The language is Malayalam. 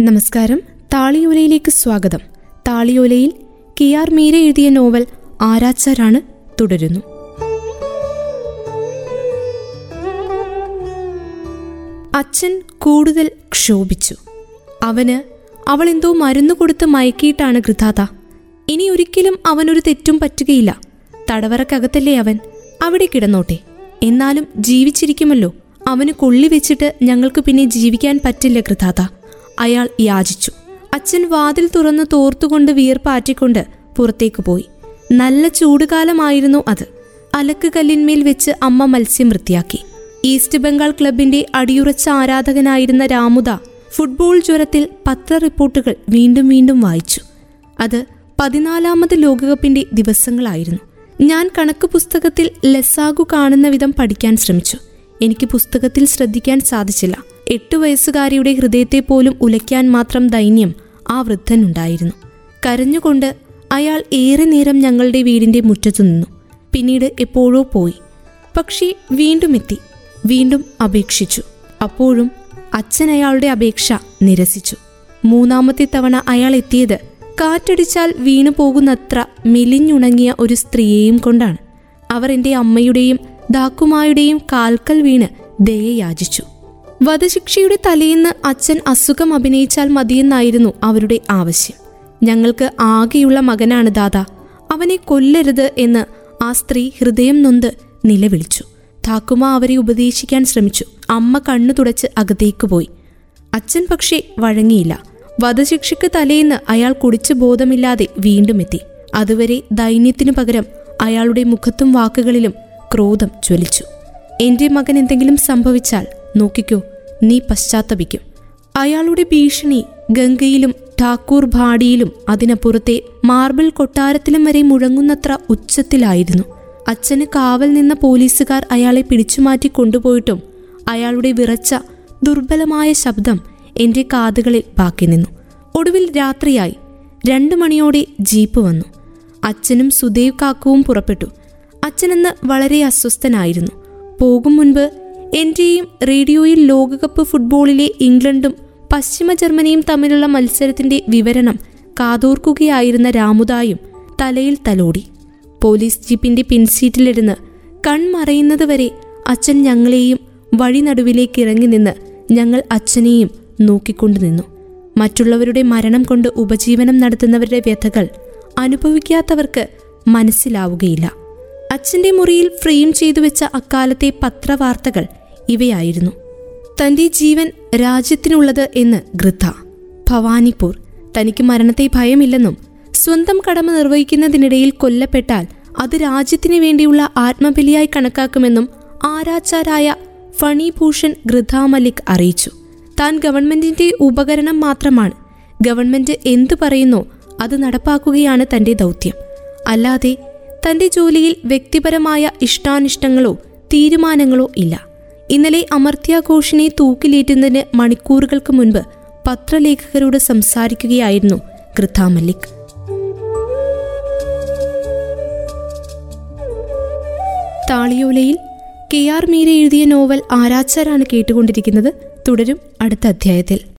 നമസ്കാരം. താളിയോലയിലേക്ക് സ്വാഗതം. താളിയോലയിൽ കെ ആർ മീര എഴുതിയ നോവൽ ആരാച്ചാരാണ് തുടരുന്നു. അച്ഛൻ കൂടുതൽ ക്ഷോഭിച്ചു. അവന് അവൾ എന്തോ മരുന്ന് കൊടുത്ത് മയക്കിയിട്ടാണ് ഗൃഥാത ഇനി ഒരിക്കലും അവനൊരു തെറ്റും പറ്റുകയില്ല. തടവറക്കകത്തല്ലേ അവൻ? അവിടെ കിടന്നോട്ടെ. എന്നാലും ജീവിച്ചിരിക്കുമല്ലോ. അവന് കൊള്ളി വെച്ചിട്ട് ഞങ്ങൾക്ക് പിന്നെ ജീവിക്കാൻ പറ്റില്ല ഗൃഥാത അയാൾ യാചിച്ചു. അച്ഛൻ വാതിൽ തുറന്ന് തോർത്തുകൊണ്ട് വിയർപ്പാറ്റിക്കൊണ്ട് പുറത്തേക്ക് പോയി. നല്ല ചൂടുകാലമായിരുന്നു അത്. അലക്ക് കല്ലിന്മേൽ വെച്ച് അമ്മ മത്സ്യം വൃത്തിയാക്കി ഈസ്റ്റ് ബംഗാൾ ക്ലബിന്റെ അടിയുറച്ച ആരാധകനായിരുന്ന രാമുദ ഫുട്ബോൾ ജ്വരത്തിൽ പത്ര റിപ്പോർട്ടുകൾ വീണ്ടും വീണ്ടും വായിച്ചു. അത് പതിനാലാമത് ലോകകപ്പിന്റെ ദിവസങ്ങളായിരുന്നു. ഞാൻ കണക്ക് പുസ്തകത്തിൽ ലെസാഗു കാണുന്ന വിധം പഠിക്കാൻ ശ്രമിച്ചു. എനിക്ക് പുസ്തകത്തിൽ ശ്രദ്ധിക്കാൻ സാധിച്ചില്ല. എട്ടു വയസ്സുകാരിയുടെ ഹൃദയത്തെ പോലും ഉലയ്ക്കാൻ മാത്രം ദൈന്യം ആ വൃദ്ധനുണ്ടായിരുന്നു. കരഞ്ഞുകൊണ്ട് അയാൾ ഏറെ നേരം ഞങ്ങളുടെ വീടിന്റെ മുറ്റത്തു നിന്നു. പിന്നീട് എപ്പോഴോ പോയി. പക്ഷേ വീണ്ടും എത്തി. വീണ്ടും അപേക്ഷിച്ചു. അപ്പോഴും അച്ഛൻ അയാളുടെ അപേക്ഷ നിരസിച്ചു. മൂന്നാമത്തെ തവണ അയാൾ എത്തിയത് കാറ്റടിച്ചാൽ വീണു പോകുന്നത്ര മെലിഞ്ഞുണങ്ങിയ ഒരു സ്ത്രീയെയും കൊണ്ടാണ്. അവർ എന്റെ അമ്മയുടെയും ദാക്കുമായുടെയും കാൽക്കൽ വീണ് ദയ യാചിച്ചു വധശിക്ഷയുടെ തലേന്ന് അച്ഛൻ അസുഖം അഭിനയിച്ചാൽ മതിയെന്നായിരുന്നു അവരുടെ ആവശ്യം. ഞങ്ങൾക്ക് ആകെയുള്ള മകനാണ് ദാദ. അവനെ കൊല്ലരുത് എന്ന് ആ സ്ത്രീ ഹൃദയം നൊന്ത് നിലവിളിച്ചു. താക്കുമ അവരെ ഉപദേശിക്കാൻ ശ്രമിച്ചു. അമ്മ കണ്ണു തുടച്ച് അകത്തേക്ക് പോയി. അച്ഛൻ പക്ഷേ വഴങ്ങിയില്ല. വധശിക്ഷയ്ക്ക് തലേന്ന് അയാൾ കുടിച്ച് ബോധമില്ലാതെ വീണ്ടും എത്തി. അതുവരെ ദൈന്യത്തിനു പകരം അയാളുടെ മുഖത്തും വാക്കുകളിലും ക്രോധം ജ്വലിച്ചു. എന്റെ മകൻ എന്തെങ്കിലും സംഭവിച്ചാൽ നോക്കിക്കോ നീ പശ്ചാത്തപിക്കും. അയാളുടെ ഭീഷണി ഗംഗയിലും ഠാക്കൂർ ഭാടിയിലും അതിനപ്പുറത്തെ മാർബിൾ കൊട്ടാരത്തിലും വരെ മുഴങ്ങുന്നത്ര ഉച്ചത്തിലായിരുന്നു. അച്ഛന് കാവൽ നിന്ന പോലീസുകാർ അയാളെ പിടിച്ചുമാറ്റി കൊണ്ടുപോയിട്ടും അയാളുടെ വിറച്ച ദുർബലമായ ശബ്ദം എന്റെ കാതുകളിൽ ബാക്കി നിന്നു. ഒടുവിൽ രാത്രിയായി. രണ്ടു മണിയോടെ ജീപ്പ് വന്നു. അച്ഛനും സുദേവ് കാക്കുവും പുറപ്പെട്ടു. അച്ഛനെന്ന് വളരെ അസ്വസ്ഥനായിരുന്നു. പോകും മുൻപ് എന്റെയും റേഡിയോയിൽ ലോകകപ്പ് ഫുട്ബോളിലെ ഇംഗ്ലണ്ടും പശ്ചിമ ജർമ്മനിയും തമ്മിലുള്ള മത്സരത്തിന്റെ വിവരണം കാതോർക്കുകയായിരുന്ന രാമുദായും തലയിൽ തലോടി. പോലീസ് ജീപ്പിന്റെ പിൻസീറ്റിലിരുന്ന് കൺമറയുന്നതുവരെ അച്ഛൻ ഞങ്ങളെയും വഴി നടുവിലേക്ക് ഇറങ്ങി നിന്ന് ഞങ്ങൾ അച്ഛനെയും നോക്കിക്കൊണ്ടു നിന്നു. മറ്റുള്ളവരുടെ മരണം കൊണ്ട് ഉപജീവനം നടത്തുന്നവരുടെ വ്യഥകൾ അനുഭവിക്കാത്തവർക്ക് മനസ്സിലാവുകയില്ല. അച്ഛന്റെ മുറിയിൽ ഫ്രെയിം ചെയ്തു വെച്ച അക്കാലത്തെ പത്രവാർത്തകൾ ഇവയായിരുന്നു. തന്റെ ജീവൻ രാജ്യത്തിനുള്ളത് എന്ന് ഗൃഥ. ഭവാനിപൂർ തനിക്ക് മരണത്തെ ഭയമില്ലെന്നും സ്വന്തം കടമ നിർവഹിക്കുന്നതിനിടയിൽ കൊല്ലപ്പെട്ടാൽ അത് രാജ്യത്തിന് വേണ്ടിയുള്ള ആത്മബലിയായി കണക്കാക്കുമെന്നും ആരാച്ചാരായ ഫണിഭൂഷൺ ഗൃഥ മലിക് അറിയിച്ചു. താൻ ഗവൺമെന്റിന്റെ ഉപകരണം മാത്രമാണ്. ഗവൺമെന്റ് എന്തു പറയുന്നോ അത് നടപ്പാക്കുകയാണ് തന്റെ ദൗത്യം. അല്ലാതെ തന്റെ ജോലിയിൽ വ്യക്തിപരമായ ഇഷ്ടാനിഷ്ടങ്ങളോ തീരുമാനങ്ങളോ ഇല്ല. ഇന്നലെ അമർത്യ ഘോഷിനെ തൂക്കിലേറ്റുന്നതിന് മണിക്കൂറുകൾക്ക് മുൻപ് പത്രലേഖകരോട് സംസാരിക്കുകയായിരുന്നു കൃഥ മല്ലിക്. താളിയോലയിൽ കെ ആർ മീര എഴുതിയ നോവൽ ആരാച്ചാരാണ് കേട്ടുകൊണ്ടിരിക്കുന്നത് തുടരും അടുത്ത അധ്യായത്തിൽ.